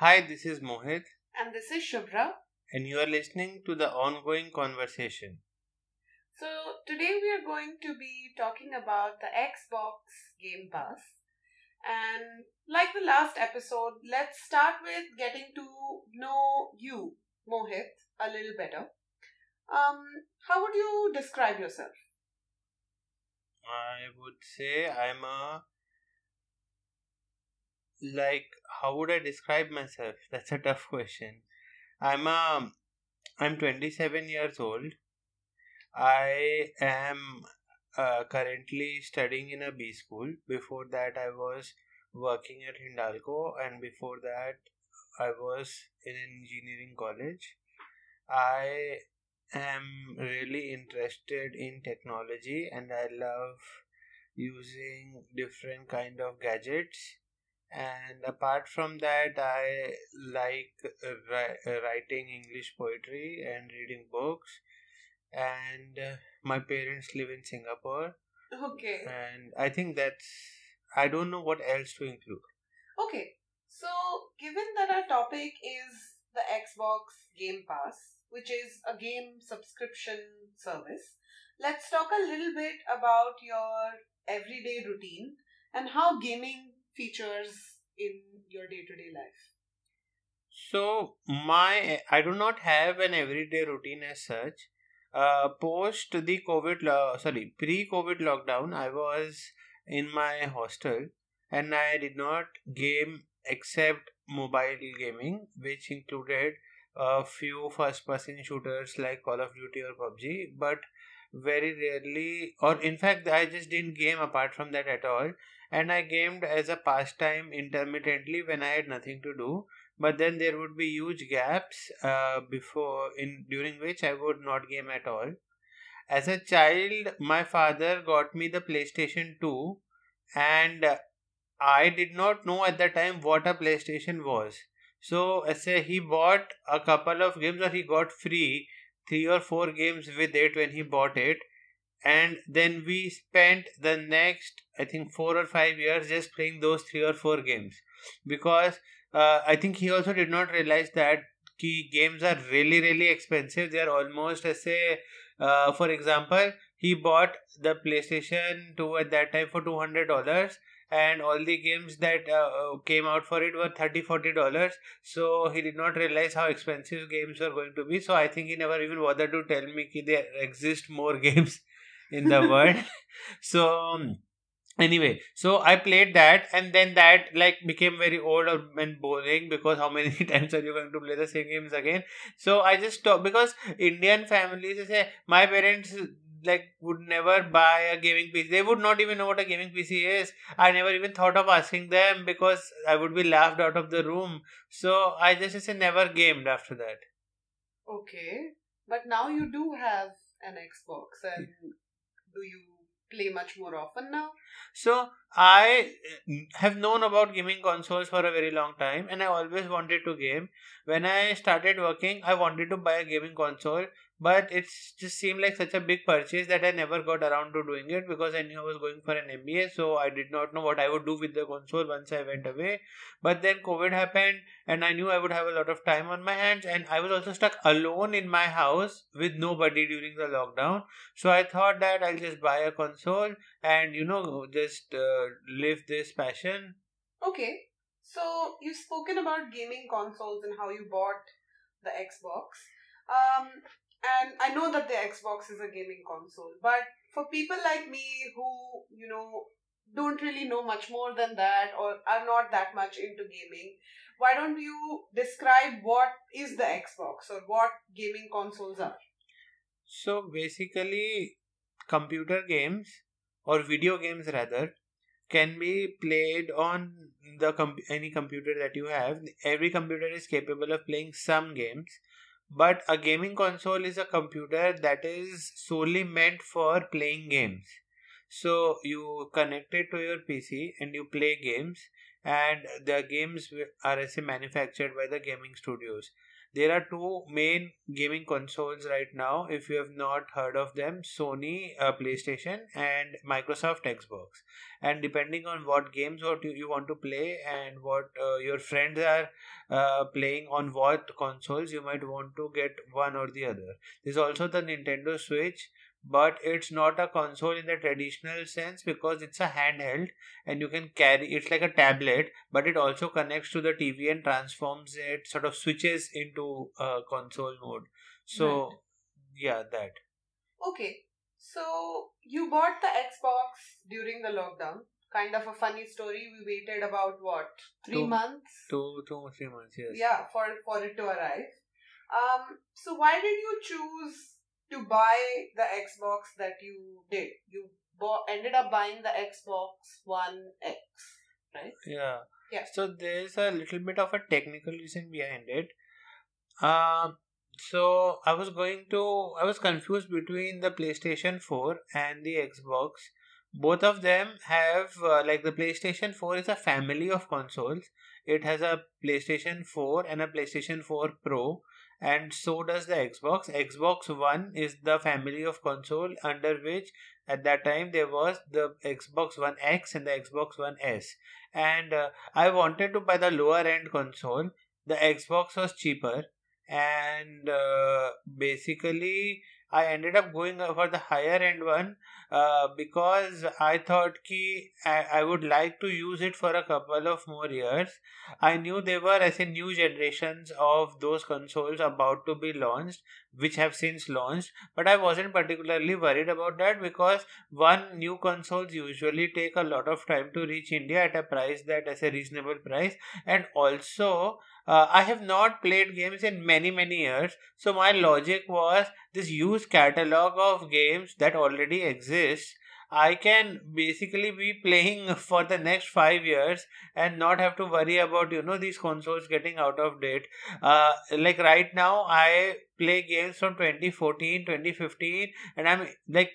Hi, this is Mohit, And this is Shubhra. and you are listening to the ongoing conversation. So, today we are going to be talking about the Xbox Game Pass. And like the last episode, let's start with getting to know you, Mohit, a little better. Um, how would you describe yourself? I would say I'm a. Like, how would I describe myself? That's a tough question. I'm a. I'm 27 years old. I am uh, currently studying in a B school. Before that, I was working at Hindalco, and before that, I was in an engineering college. I am really interested in technology and I love using different kind of gadgets and apart from that i like ri- writing english poetry and reading books and uh, my parents live in singapore Okay. and i think that's i don't know what else to include Okay. So, given that our topic is the Xbox Game Pass, which is a game subscription service, let's talk a little bit about your everyday routine and how gaming features in your day to day life. So my I do not have an everyday routine as such. Uh, post the COVID, lo- sorry, pre-COVID lockdown, I was in my hostel and I did not game except mobile gaming, which included a few first-person shooters like Call of Duty or PUBG, but very rarely, or in fact, I just didn't game apart from that at all. And I gamed as a pastime intermittently when I had nothing to do but then there would be huge gaps uh, before in during which I would not game at all. As a child, my father got me the PlayStation 2 and I did not know at the time what a PlayStation was. So, say he bought a couple of games or he got free three or four games with it when he bought it. And then we spent the next I think 4 or 5 years just playing those 3 or 4 games. Because uh, I think he also did not realize that key games are really really expensive. They are almost as say, uh, for example, he bought the PlayStation 2 at that time for two hundred dollars, and all the games that uh, came out for it were 30 40 dollars. So he did not realize how expensive games were going to be. So I think he never even bothered to tell me that there exist more games in the world. so. um, anyway so i played that and then that like became very old and boring because how many times are you going to play the same games again so i just stopped because indian families say my parents like would never buy a gaming pc they would not even know what a gaming pc is i never even thought of asking them because i would be laughed out of the room so i just say never gamed after that Okay. But now you do have an Xbox, and do you play much more often now? So I uh, have known about gaming consoles for a very long time and I always wanted to game. When I started working, I wanted to buy a gaming console, but it just seemed like such a big purchase that I never got around to doing it because I knew I was going for an MBA, so I did not know what I would do with the console once I went away. But then COVID happened and I knew I would have a lot of time on my hands and I was also stuck alone in my house with nobody during the lockdown. So I thought that I'll just buy a console and you know just uh, live this passion Okay. So you've spoken about gaming consoles and how you bought the Xbox. Um, and I know that the Xbox is a gaming console, but for people like me who, you know, don't really know much more than that or are not that much into gaming, why don't you describe what is the Xbox or what gaming consoles are? so basically computer games or video games rather can be played on the com- any computer that you have. Every computer is capable of playing some games but a gaming console is a computer that is solely meant for playing games. So you connect it to your pc and you play games and the games are as manufactured by the gaming studios there are two main gaming consoles right now. If you have not heard of them, Sony uh, PlayStation and Microsoft Xbox. And depending on what games what you, you want to play and what uh, your friends are uh, playing on what consoles, you might want to get one or the other. There's also the Nintendo Switch but it's not a console in the traditional sense because it's a handheld and you can carry it's like a tablet but it also connects to the tv and transforms it sort of switches into a console mode so Right. yeah that Okay, so you bought the Xbox during the lockdown. Kind of a funny story. We waited about what three Two- months? two two three months yes Yeah, for for it to arrive. Um. So why did you choose to buy the Xbox that you did? You bought, ended up buying the Xbox One X, right? Yeah. Yeah. So there's a little bit of a technical reason behind it. Um. So I was going to. I was confused between the PlayStation 4 and the Xbox. Both of them have uh, like the PlayStation 4 is a family of consoles. It has a PlayStation 4 and a PlayStation 4 Pro, and so does the Xbox. Xbox One is the family of console under which at that time there was the Xbox One X and the Xbox One S and uh, I wanted to buy the lower end console. The Xbox was cheaper, and uh, basically I ended up going for the higher end one uh, because I thought ki I, I would like to use it for a couple of more years. I knew there were as in new generations of those consoles about to be launched, which have since launched, but I wasn't particularly worried about that because one new consoles usually take a lot of time to reach India at a price that is a reasonable price, and also uh, I have not played games in many many years. So my logic was this huge catalog of games that already exists. I can basically be playing for the next five years and not have to worry about you know these consoles getting out of date. Uh, like right now, I play games from 2014, 2015, and I'm like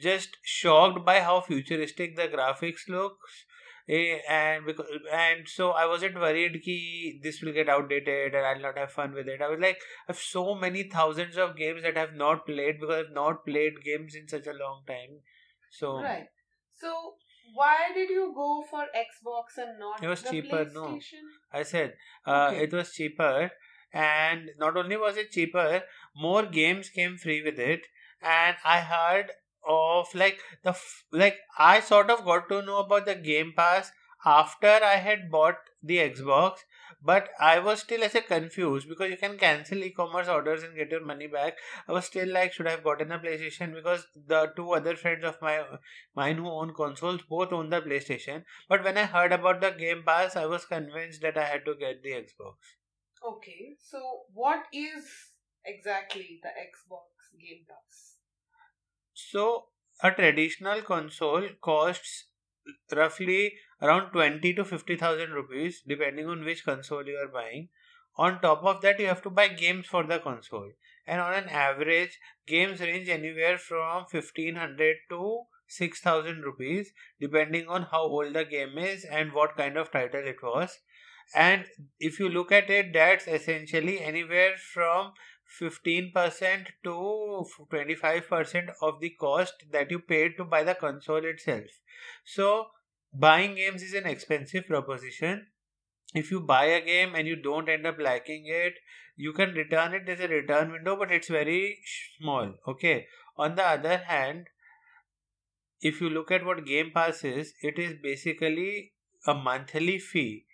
just shocked by how futuristic the graphics looks and because and so I wasn't worried ki this will get outdated and I'll not have fun with it. I was like, I have so many thousands of games that I've not played because I've not played games in such a long time. So Right. So why did you go for Xbox and not It was cheaper, no. I said uh, Okay. it was cheaper, and not only was it cheaper, more games came free with it, and I heard of like the like I sort of got to know about the Game Pass after I had bought the Xbox, but I was still as a confused because you can cancel e-commerce orders and get your money back. I was still like, should I have gotten a PlayStation? Because the two other friends of my mine who own consoles both own the PlayStation. But when I heard about the Game Pass, I was convinced that I had to get the Xbox. Okay. So what is exactly the Xbox Game Pass? So a traditional console costs roughly around 20 to 50,000 rupees depending on which console you are buying. On top of that, you have to buy games for the console. And on an average, games range anywhere from 1500 to 6000 rupees depending on how old the game is and what kind of title it was. And if you look at it, that's essentially anywhere from 15% to 25% of the cost that you paid to buy the console itself. So, buying games is an expensive proposition. If you buy a game and you don't end up liking it, you can return it. There's a return window, but it's very small. Okay. On the other hand, if you look at what Game Pass is, it is basically a monthly fee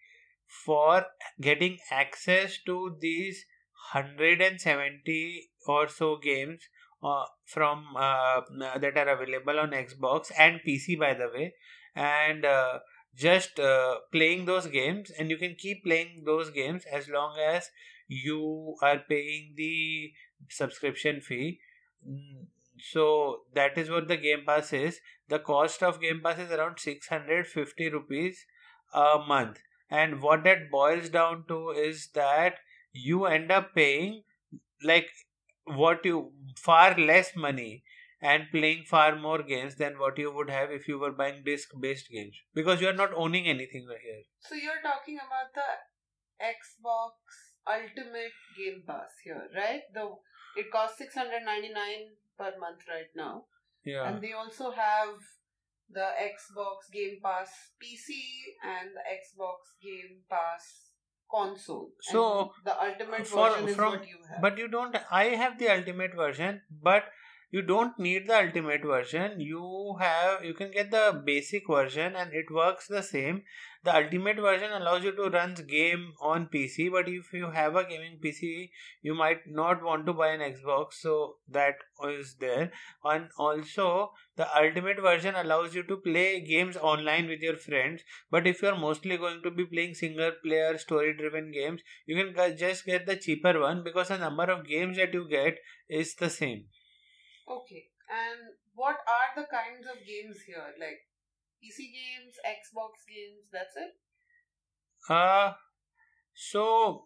for getting access to these 170 or so games uh, from uh, that are available on Xbox and PC by the way. And uh, just uh, playing those games and you can keep playing those games as long as you are paying the subscription fee. So that is what the game pass is. The cost of game pass is around 650 rupees a month. And what that boils down to is that you end up paying like what you far less money and playing far more games than what you would have if you were buying disc based games because you are not owning anything right here So you're talking about the Xbox Ultimate Game Pass here, right? The it costs six hundred ninety nine per month right now, Yeah. and they also have the Xbox Game Pass PC and the Xbox Game Pass console. So, the ultimate for- version is from- what you have. But you don't. I have the ultimate version, but you don't need the ultimate version. You have. You can get the basic version, and it works the same. The ultimate version allows you to run game on PC, but if you have a gaming PC, you might not want to buy an Xbox. So that is there. And also, the ultimate version allows you to play games online with your friends. But if you are mostly going to be playing single player story driven games, you can just get the cheaper one because the number of games that you get is the same. Okay. And what are the kinds of games here? Like PC games, Xbox games, that's it? Uh, so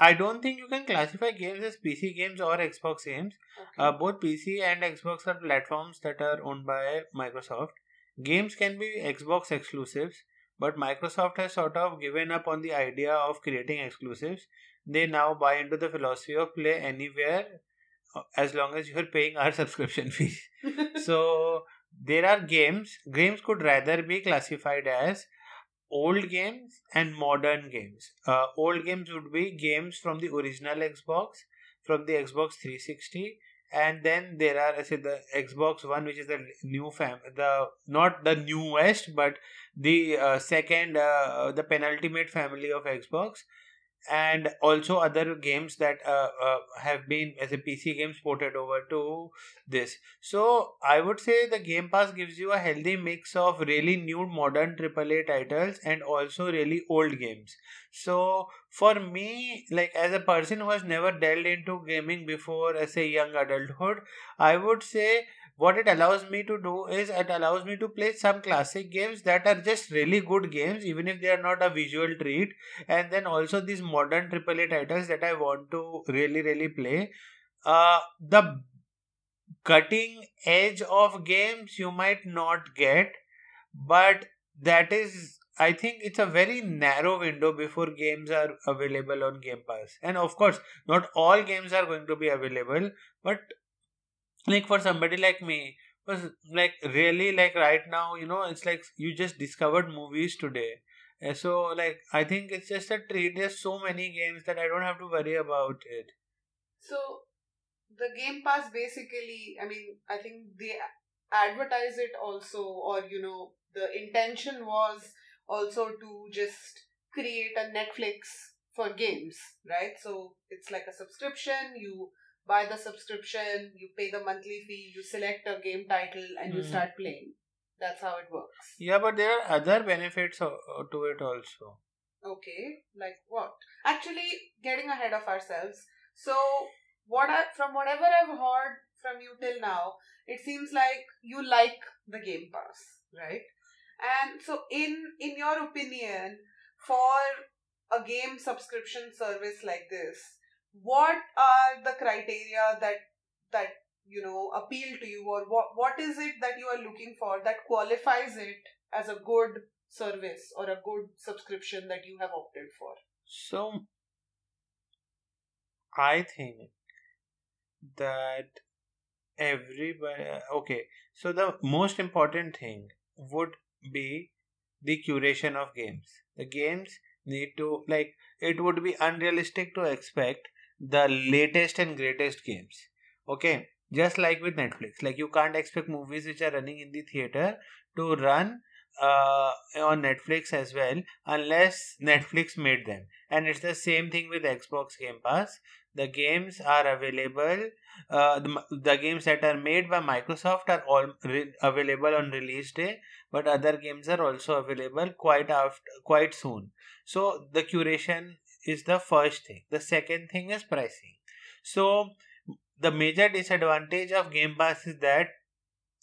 I don't think you can classify games as PC games or Xbox games. Okay. Uh, both PC and Xbox are platforms that are owned by Microsoft. Games can be Xbox exclusives, but Microsoft has sort of given up on the idea of creating exclusives. They now buy into the philosophy of play anywhere as long as you're paying our subscription fee. so there are games. Games could rather be classified as old games and modern games. Uh, old games would be games from the original Xbox, from the Xbox 360, and then there are I say the Xbox One, which is the new fam, the not the newest, but the uh, second, uh, the penultimate family of Xbox. And also other games that uh, uh, have been as a PC games ported over to this. So I would say the Game Pass gives you a healthy mix of really new modern AAA titles and also really old games. So for me, like as a person who has never delved into gaming before as a young adulthood, I would say what it allows me to do is it allows me to play some classic games that are just really good games even if they are not a visual treat and then also these modern AAA titles that I want to really really play. Uh, the cutting edge of games you might not get but that is i think it's a very narrow window before games are available on game pass and of course not all games are going to be available but like for somebody like me was like really like right now you know it's like you just discovered movies today Uh, so like i think it's just a treat there's so many games that i don't have to worry about it So the Game Pass basically, I mean, I think they advertise it also, or you know, the intention was also to just create a Netflix for games, right? So it's like a subscription. You buy the subscription, you pay the monthly fee, you select a game title, and you Mhm. start playing. That's how it works. yeah but there are other benefits o- to it also Okay, like what? Actually, getting ahead of ourselves. So, what I, from whatever I've heard from you till now, it seems like you like the Game Pass, right? And so, in in your opinion, for a game subscription service like this, what are the criteria that that you know appeal to you, or what what is it that you are looking for that qualifies it as a good service or a good subscription that you have opted for? So, I think that everybody. Okay, so the most important thing would be the curation of games. The games need to, like, it would be unrealistic to expect the latest and greatest games. Okay, just like with Netflix, like, you can't expect movies which are running in the theater to run uh, on Netflix as well unless Netflix made them. And it's the same thing with Xbox Game Pass. The games are available. Uh, the, the games that are made by Microsoft are all re- available on release day, but other games are also available quite after, quite soon. So the curation is the first thing. The second thing is pricing. So the major disadvantage of Game Pass is that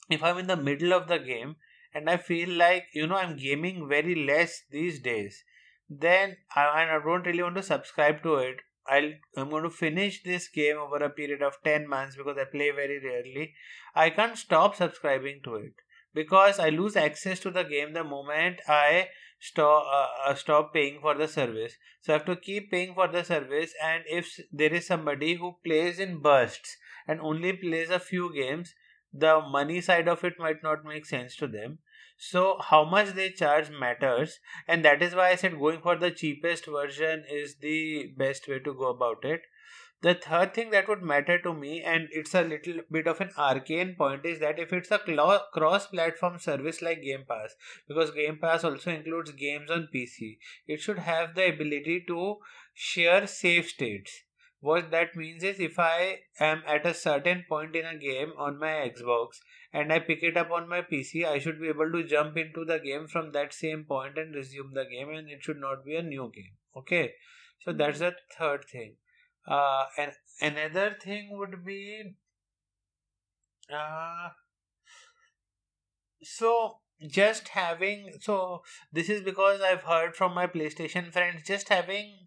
if I'm in the middle of the game and I feel like you know I'm gaming very less these days, then I, I don't really want to subscribe to it. I'll I'm going to finish this game over a period of ten months because I play very rarely. I can't stop subscribing to it because I lose access to the game the moment I stop uh, uh, stop paying for the service. So i have to keep paying for the service and if there is somebody who plays in bursts and only plays a few games the money side of it might not make sense to them. So how much they charge matters and that is why i said going for the cheapest version is the best way to go about it the third thing that would matter to me and it's a little bit of an arcane point is that if it's a cross platform service like game pass because game pass also includes games on pc it should have the ability to share save states. What that means is if i am at a certain point in a game on my xbox and i pick it up on my pc i should be able to jump into the game from that same point and resume the game and it should not be a new game. Okay? So that's hmm. the third thing uh, and another thing would be uh, so just having so this is because I've heard from my PlayStation friends just having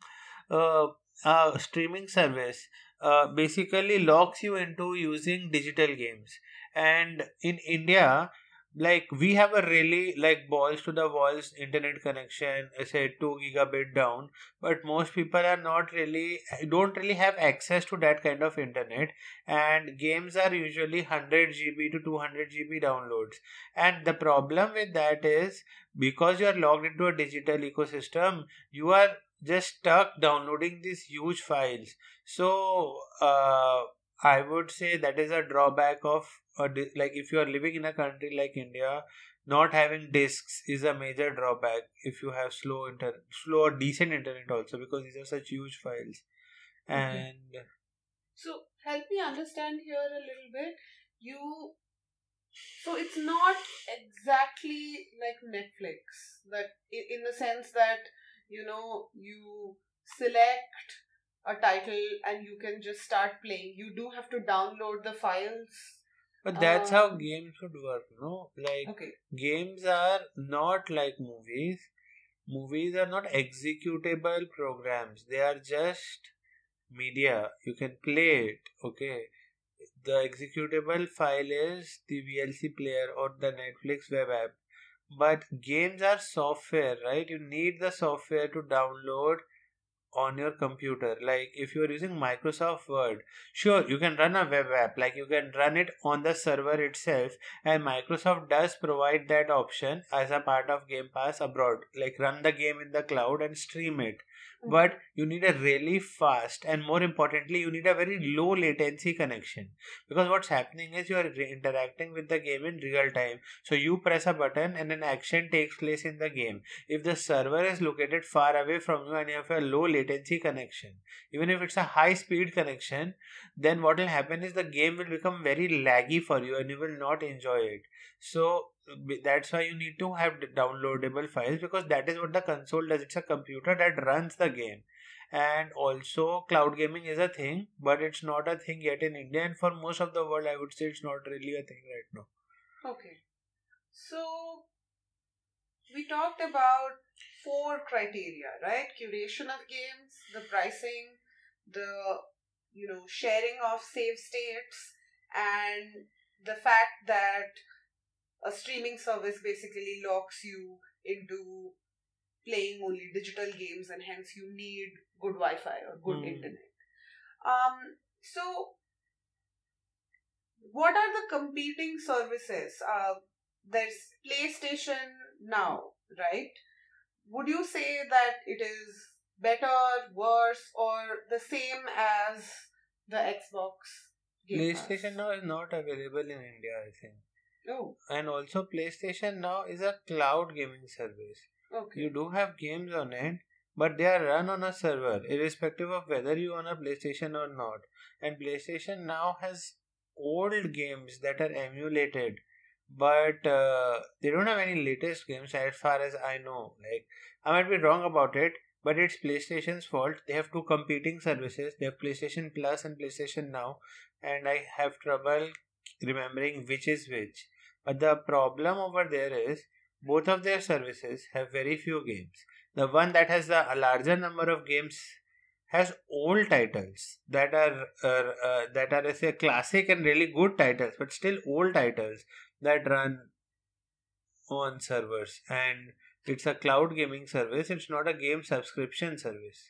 uh, a streaming service uh, basically locks you into using digital games. And in India like we have a really like balls to the walls internet connection say 2 gigabit down but most people are not really don't really have access to that kind of internet and games are usually 100 gb to 200 gb downloads. And the problem with that is because you are logged into a digital ecosystem you are just stuck downloading these huge files. So uh, i would say that is a drawback of a di- like if you are living in a country like India, not having discs is a major drawback if you have slow internet, slow or decent internet also because these are such huge files. And okay. so help me understand here a little bit. You so it's not exactly like Netflix that in the sense that you know you select a title and you can just start playing. You do have to download the files but that's how um, games should work, no? Like okay. games are not like movies. Movies are not executable programs. They are just media. You can play it, okay? The executable file is the VLC player or the Netflix web app. But games are software, right? You need the software to download on your computer. Like if you are using microsoft word sure you can run a web app. Like you can run it on the server itself and microsoft does provide that option as a part of game pass abroad. Like run the game in the cloud and stream it Hmm. but you need a really fast and more importantly you need a very low latency connection. Because what's happening is you are re- interacting with the game in real time. So you press a button and an action takes place in the game. If the server is located far away from you and you have a low latency connection even if it's a high speed connection then what will happen is the game will become very laggy for you and you will not enjoy it. So that's why you need to have downloadable files because that is what the console does. It's a computer that runs the game. And also cloud gaming is a thing but it's not a thing yet in india. And for most of the world i would say it's not really a thing right now. Okay. So we talked about four criteria right? Curation of games the pricing the you know sharing of save states and the fact that a streaming service basically locks you into playing only digital games and hence you need good wi-fi or good mm. internet. Um so what are the competing services? Uh, there's playstation now right? Would you say that it is better worse or the same as the xbox playstation now is not available in india i think Oh. And also PlayStation now is a cloud gaming service. Okay. You do have games on it, but they are run on a server, irrespective of whether you own a PlayStation or not. And PlayStation now has old games that are emulated, but uh, they don't have any latest games as far as I know. Like I might be wrong about it, but it's PlayStation's fault. They have two competing services. They have PlayStation Plus and PlayStation Now, and I have trouble remembering which is which. But the problem over there is both of their services have very few games. The one that has the, a larger number of games has old titles that are uh, uh, that are say classic and really good titles, but still old titles that run on servers. And It's a cloud gaming service. It's not a game subscription service.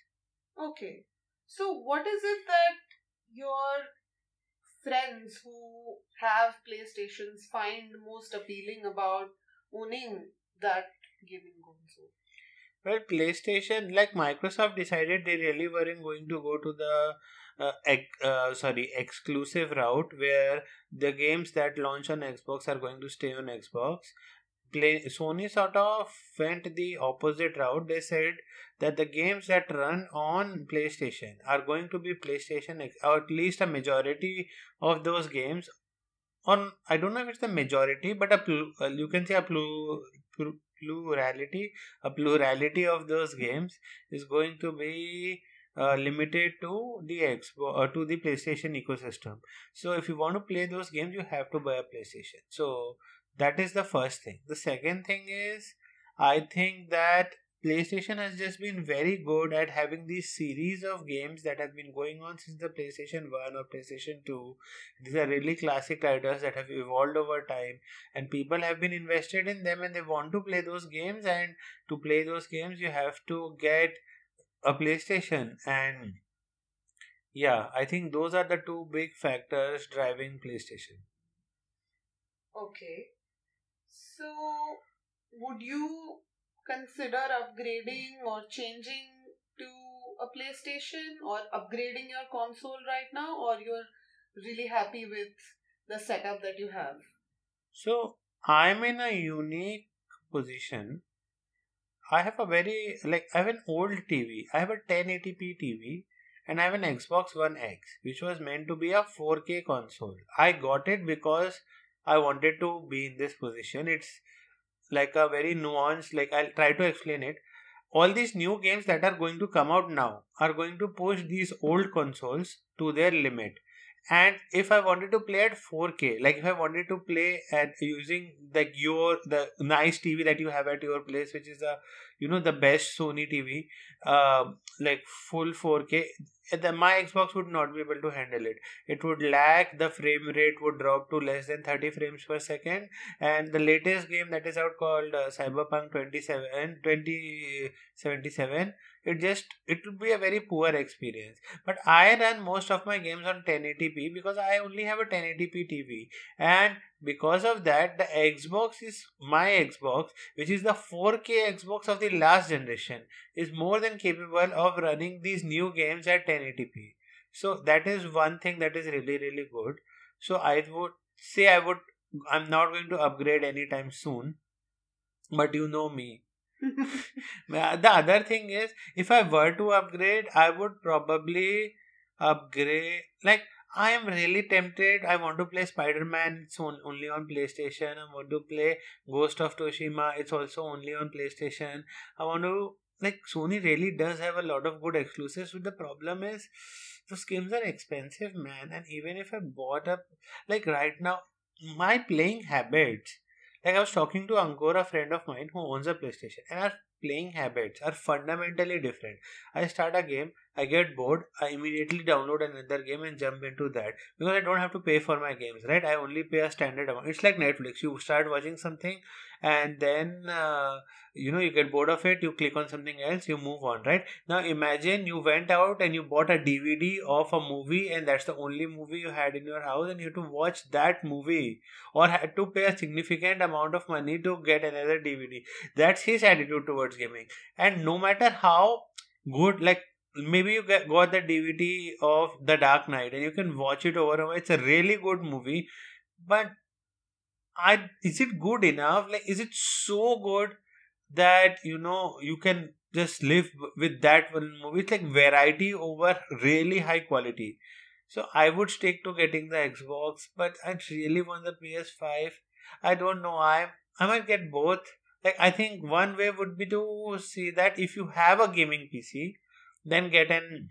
Okay. So, what is it that your friends who have PlayStations find most appealing about owning that gaming console? Well, PlayStation, like Microsoft decided they really weren't going to go to the uh, ex- uh, sorry exclusive route where the games that launch on Xbox are going to stay on Xbox. Play Sony sort of went the opposite route. They said that the games that run on PlayStation are going to be PlayStation, or at least a majority of those games. On I don't know if it's the majority, but a pl- uh, you can say a pl- pl- plurality, a plurality of those games is going to be uh, limited to the Xbox uh, to the PlayStation ecosystem. So if you want to play those games, you have to buy a PlayStation. So that is the first thing. The second thing is, I think that PlayStation has just been very good at having these series of games that have been going on since the PlayStation 1 or PlayStation 2. These are really classic titles that have evolved over time, and people have been invested in them and they want to play those games. And to play those games, you have to get a PlayStation. And yeah, I think those are the two big factors driving PlayStation. Okay. So, would you consider upgrading or changing to a PlayStation or upgrading your console right now, or you're really happy with the setup that you have? So I'm in a unique position. I have a very like I have an old TV. I have a 1080p TV and I have an Xbox One X, which was meant to be a 4K console. I got it because I wanted to be in this position. It's like a very nuanced, like I'll try to explain it. All these new games that are going to come out now are going to push these old consoles to their limit. And if I wanted to play at 4K, like if I wanted to play at using like your the nice TV that you have at your place, which is a you know the best Sony TV, uh, like full 4K, the, my Xbox would not be able to handle it. It would lag, the frame rate would drop to less than 30 frames per second, and the latest game that is out called uh, Cyberpunk 27 2077 it just it will be a very poor experience. But i run most of my games on 1080p because i only have a 1080p tv and because of that the xbox is my xbox which is the 4k xbox of the last generation is more than capable of running these new games at 1080p so that is one thing that is really really good. So i would say i would i'm not going to upgrade anytime soon. But you know me the other thing is if i were to upgrade i would probably upgrade like i am really tempted i want to play spider-man it's on, only on playstation i want to play ghost of tsushima it's also only on playstation. I want to like sony really does have a lot of good exclusives but the problem is those games are expensive man and even if i bought up like right now my playing habits like I was talking to Ankur, a friend of mine who owns a PlayStation, and our playing habits are fundamentally different. I start a game, I get bored, I immediately download another game and jump into that because I don't have to pay for my games, right? I only pay a standard amount. It's like Netflix. You start watching something, and then uh, you know you get bored of it. You click on something else, you move on, right? Now imagine you went out and you bought a DVD of a movie, and that's the only movie you had in your house, and you had to watch that movie or had to pay a significant amount of money to get another DVD. That's his attitude towards gaming, and no matter how good like maybe you get, got the DVD of The Dark Knight and you can watch it over and over. It's a really good movie, but I is it good enough? Like, is it so good that you know you can just live with that one movie? It's like variety over really high quality. So I would stick to getting the Xbox, but I really want the PS5. I don't know. I I might get both. Like I think one way would be to see that if you have a gaming PC, then get an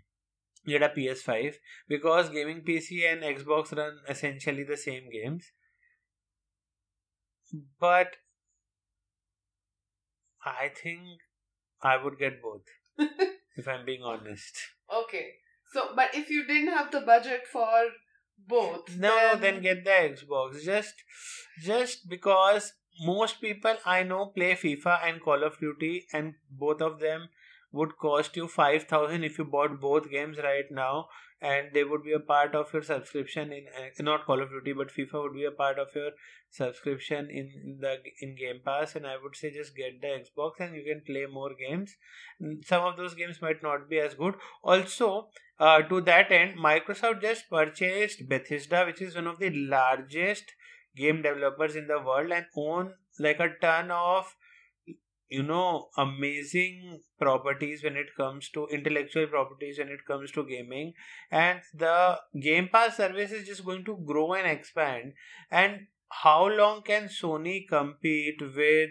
get a PS5 because gaming PC and Xbox run essentially the same games. But I think I would get both if I'm being honest. okay. So, but if you didn't have the budget for both, No, then, then get the Xbox. Just just because most people I know play FIFA and Call of Duty, and both of them would cost you 5000 if you bought both games right now and they would be a part of your subscription in uh, not call of duty but fifa would be a part of your subscription in the in game pass and i would say just get the xbox and you can play more games. Some of those games might not be as good. Also uh, to that end microsoft just purchased bethesda which is one of the largest game developers in the world and own like a ton of you know amazing properties when it comes to intellectual properties when it comes to gaming. And the game pass service is just going to grow and expand. And how long can sony compete with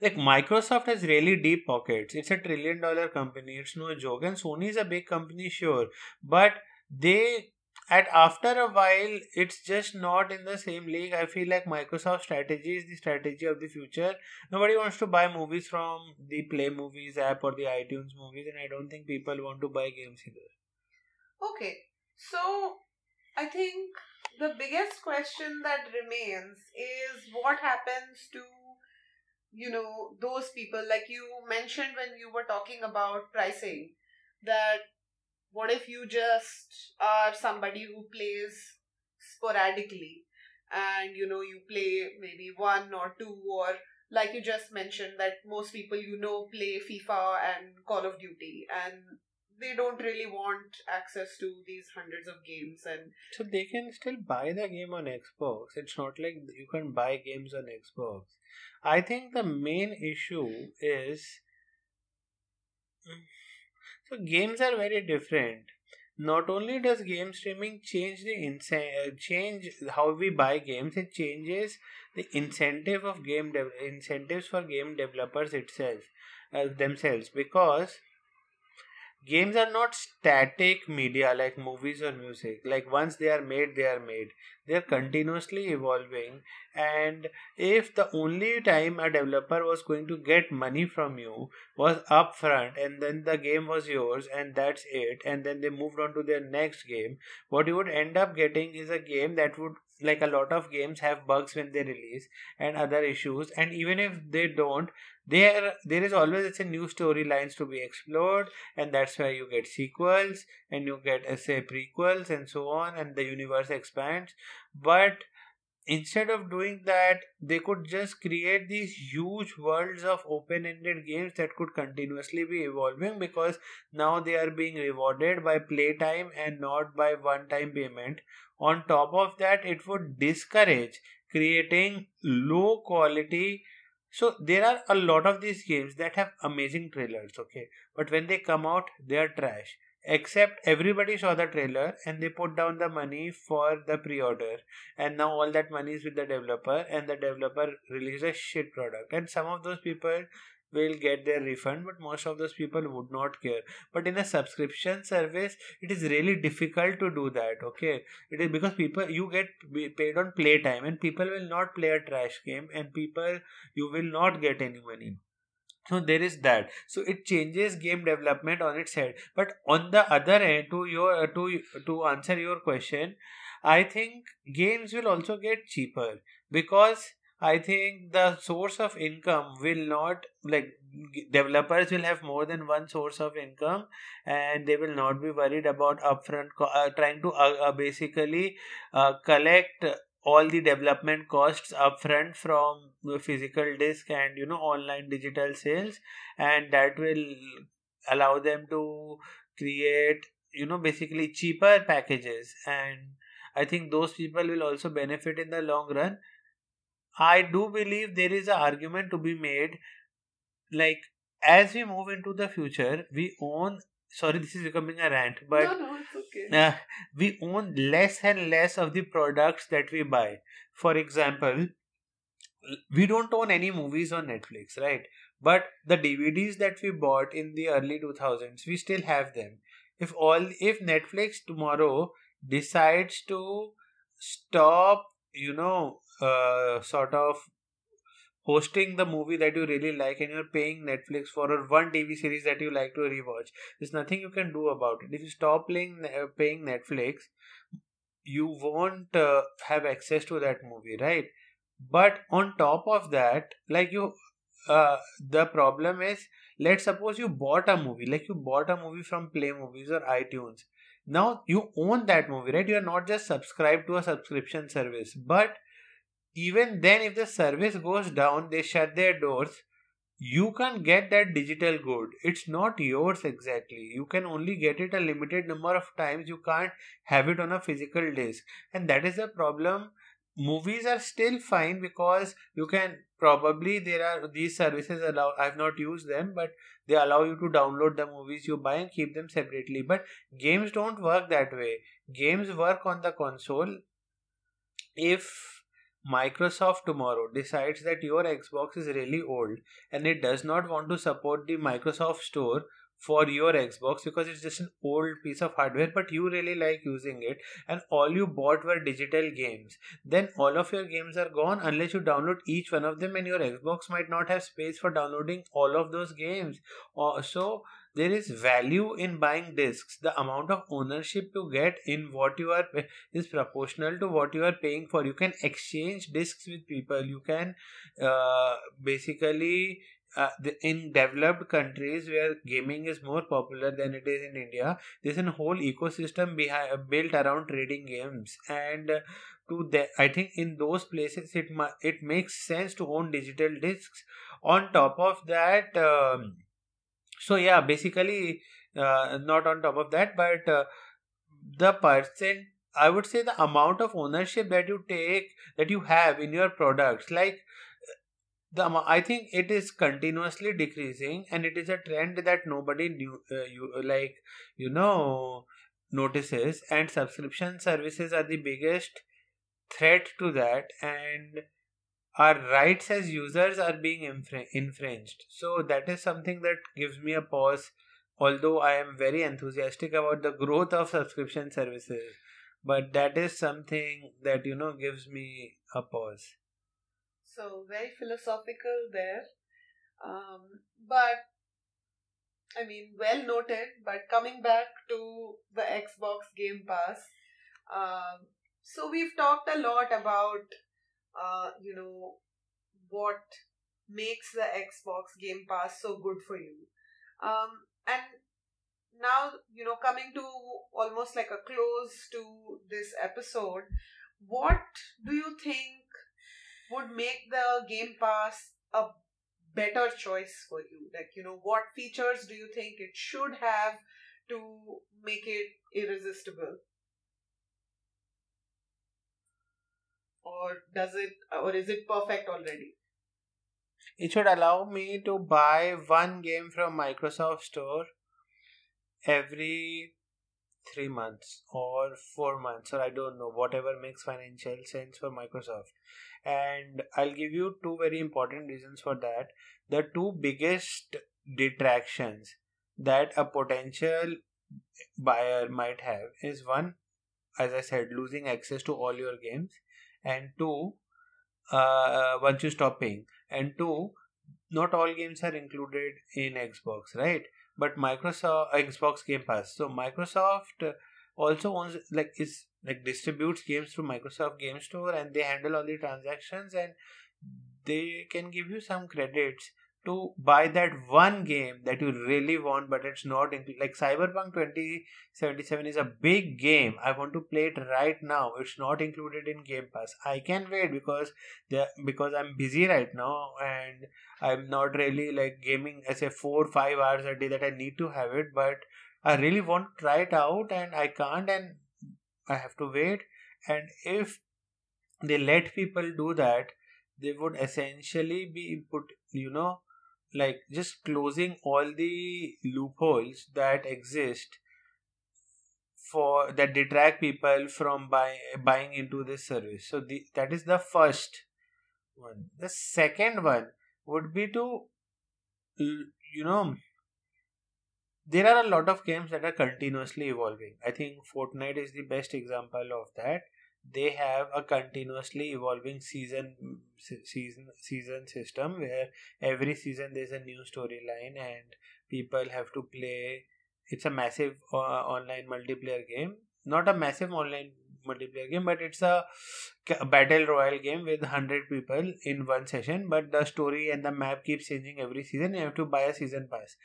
like microsoft has really deep pockets. It's a trillion dollar company. It's no joke. And sony is a big company sure. But they and after a while it's just not in the same league. I feel like microsoft strategy is the strategy of the future. Nobody wants to buy movies from the play movies app or the itunes movies and i don't think people want to buy games either. Okay so i think the biggest question that remains is what happens to you know those people. Like you mentioned when you were talking about pricing that what if you just are somebody who plays sporadically and you know you play maybe one or two or like you just mentioned that most people you know play FIFA and Call of Duty and they don't really want access to these hundreds of games and so they can still buy the game on Xbox. It's not like you can buy games on Xbox. I think the main issue is so games are very different. Not only does game streaming change the insa- uh, change how we buy games, it changes the incentive of game de- incentives for game developers itself uh, themselves because games are not static media like movies or music. Like once they are made they are made. They are continuously evolving. And if the only time a developer was going to get money from you was upfront and then the game was yours and that's it and then they moved on to their next game what you would end up getting is a game that would like a lot of games have bugs when they release and other issues. And even if they don't there there is always a new storylines to be explored and that's why you get sequels and you get uh, say prequels and so on and the universe expands. But instead of doing that they could just create these huge worlds of open-ended games that could continuously be evolving because now they are being rewarded by playtime and not by one-time payment. On top of that it would discourage creating low quality so there are a lot of these games that have amazing trailers, okay, but when they come out, they are trash. Except everybody saw the trailer and they put down the money for the pre-order, and now all that money is with the developer, and the developer releases a shit product. And some of those people will get their refund but most of those people would not care. But in a subscription service it is really difficult to do that okay? It is because people you get paid on playtime and people will not play a trash game and people you will not get any money. So there is that. So it changes game development on its head. But on the other end to your to to answer your question i think games will also get cheaper because I think the source of income will not like developers will have more than one source of income and they will not be worried about upfront co- uh, trying to uh, uh, basically uh, collect all the development costs upfront from physical disk and you know online digital sales and that will allow them to create you know basically cheaper packages. And i think those people will also benefit in the long run I do believe there is an argument to be made like as we move into the future, we own sorry this is becoming a rant but no, no, it's okay. uh, we own less and less of the products that we buy. For example we don't own any movies on netflix right? But the dvds that we bought in the early 2000s we still have them. If all if netflix tomorrow decides to stop you know uh, sort of hosting the movie that you really like and you're paying Netflix for or one TV series that you like to rewatch. There's nothing you can do about it. If you stop playing, uh, paying Netflix, you won't uh, have access to that movie, right? but on top of that like you uh, the problem is let's suppose you bought a movie like you bought a movie from play movies or itunes now you own that movie right you are not just subscribed to a subscription service but even then if the service goes down they shut their doors. You can't get that digital good. It's not yours exactly. You can only get it a limited number of times. You can't have it on a physical disc. And that is the problem. Movies are still fine because you can probably there are these services allow i've not used them but they allow you to download the movies you buy and keep them separately. But games don't work that way. Games work on the console. If Microsoft tomorrow decides that your Xbox is really old and it does not want to support the Microsoft Store for your Xbox because it's just an old piece of hardware, but you really like using it, and all you bought were digital games, then all of your games are gone unless you download each one of them, and your Xbox might not have space for downloading all of those games. Uh, so there is value in buying discs the amount of ownership you get in what you are is proportional to what you are paying for you can exchange discs with people you can uh, basically uh, the, in developed countries where gaming is more popular than it is in India, there's a whole ecosystem behind, built around trading games, and uh, to the, I think in those places it ma- it makes sense to own digital discs. On top of that. Um, so yeah basically uh, not on top of that but uh, the percent i would say the amount of ownership that you take that you have in your products like the i think it is continuously decreasing and it is a trend that nobody knew uh, you like you know notices and subscription services are the biggest threat to that and our rights as users are being infringed. So that is something that gives me a pause. Although I am very enthusiastic about the growth of subscription services, but that is something that you know gives me a pause. So very philosophical there, um, but I mean well noted. But coming back to the Xbox Game Pass, um, so we've talked a lot about uh, you know, what makes the Xbox Game Pass so good for you. Um, and now, you know, coming to almost like a close to this episode, what do you think would make the Game Pass a better choice for you? Like, you know, what features do you think it should have to make it irresistible? Or does it or is it perfect already? It should allow me to buy one game from microsoft store every three months or four months or i don't know whatever makes financial sense for microsoft. And i'll give you two very important reasons for that. The two biggest detractions that a potential buyer might have is one as i said losing access to all your games and two uh, once you stop paying. And two not all games are included in xbox right? But microsoft xbox game pass. So microsoft also owns like is like distributes games through microsoft game store and they handle all the transactions and they can give you some credits to buy that one game that you really want but it's not like cyberpunk 2077 is a big game. I want to play it right now. It's not included in game pass. I can wait because the because i'm busy right now and i'm not really like gaming as a four five hours a day that i need to have it but i really want to try it out and i can't and i have to wait. And if they let people do that they would essentially be put you know like just closing all the loopholes that exist for that detract people from buy, buying into this service. So the, that is the first one. The second one would be to you know there are a lot of games that are continuously evolving. I think fortnite is the best example of that they have a continuously evolving season season season system where every season there's a new storyline and people have to play it's a massive uh, online multiplayer game not a massive online multiplayer game, but it's a battle royale game with 100 people in one session. But the story and the map keeps changing every season. You have to buy a season pass.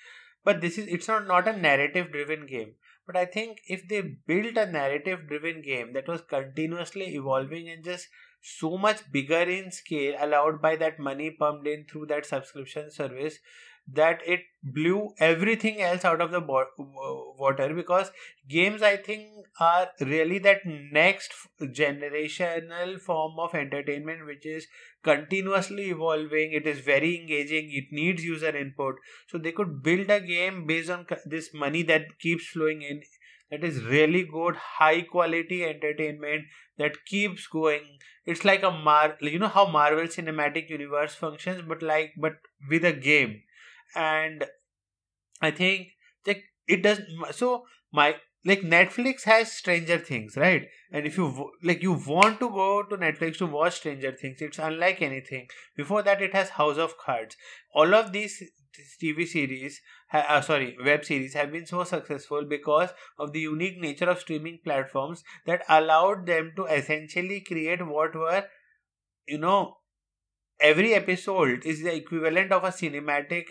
But this is it's not not a narrative driven game. But I think if they built a narrative driven game that was continuously evolving and just so much bigger in scale allowed by that money pumped in through that subscription service that it blew everything else out of the bo- water because games i think are really that next generational form of entertainment which is continuously evolving. It is very engaging. It needs user input. So they could build a game based on this money that keeps flowing in that is really good high quality entertainment that keeps going. It's like a mar you know how marvel cinematic universe functions but like but with a game and i think like it does so my like netflix has stranger things right? And if you like you want to go to netflix to watch stranger things it's unlike anything. Before that it has house of cards. All of these tv series uh, sorry web series have been so successful because of the unique nature of streaming platforms that allowed them to essentially create what were you know every episode is the equivalent of a cinematic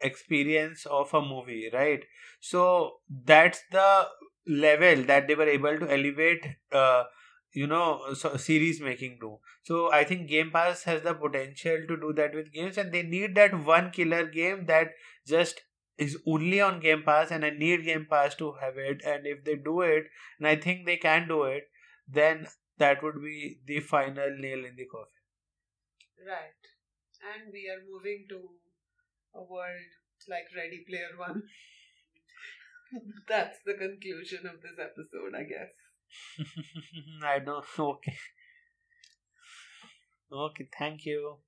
experience of a movie right? So that's the level that they were able to elevate uh, you know so series making to. So i think game pass has the potential to do that with games and they need that one killer game that just is only on game pass and i need game pass to have it. And if they do it and i think they can do it then that would be the final nail in the coffin. Right. And we are moving to a world like Ready Player One. That's the conclusion of this episode, I guess. I don't. Okay. Okay, thank you.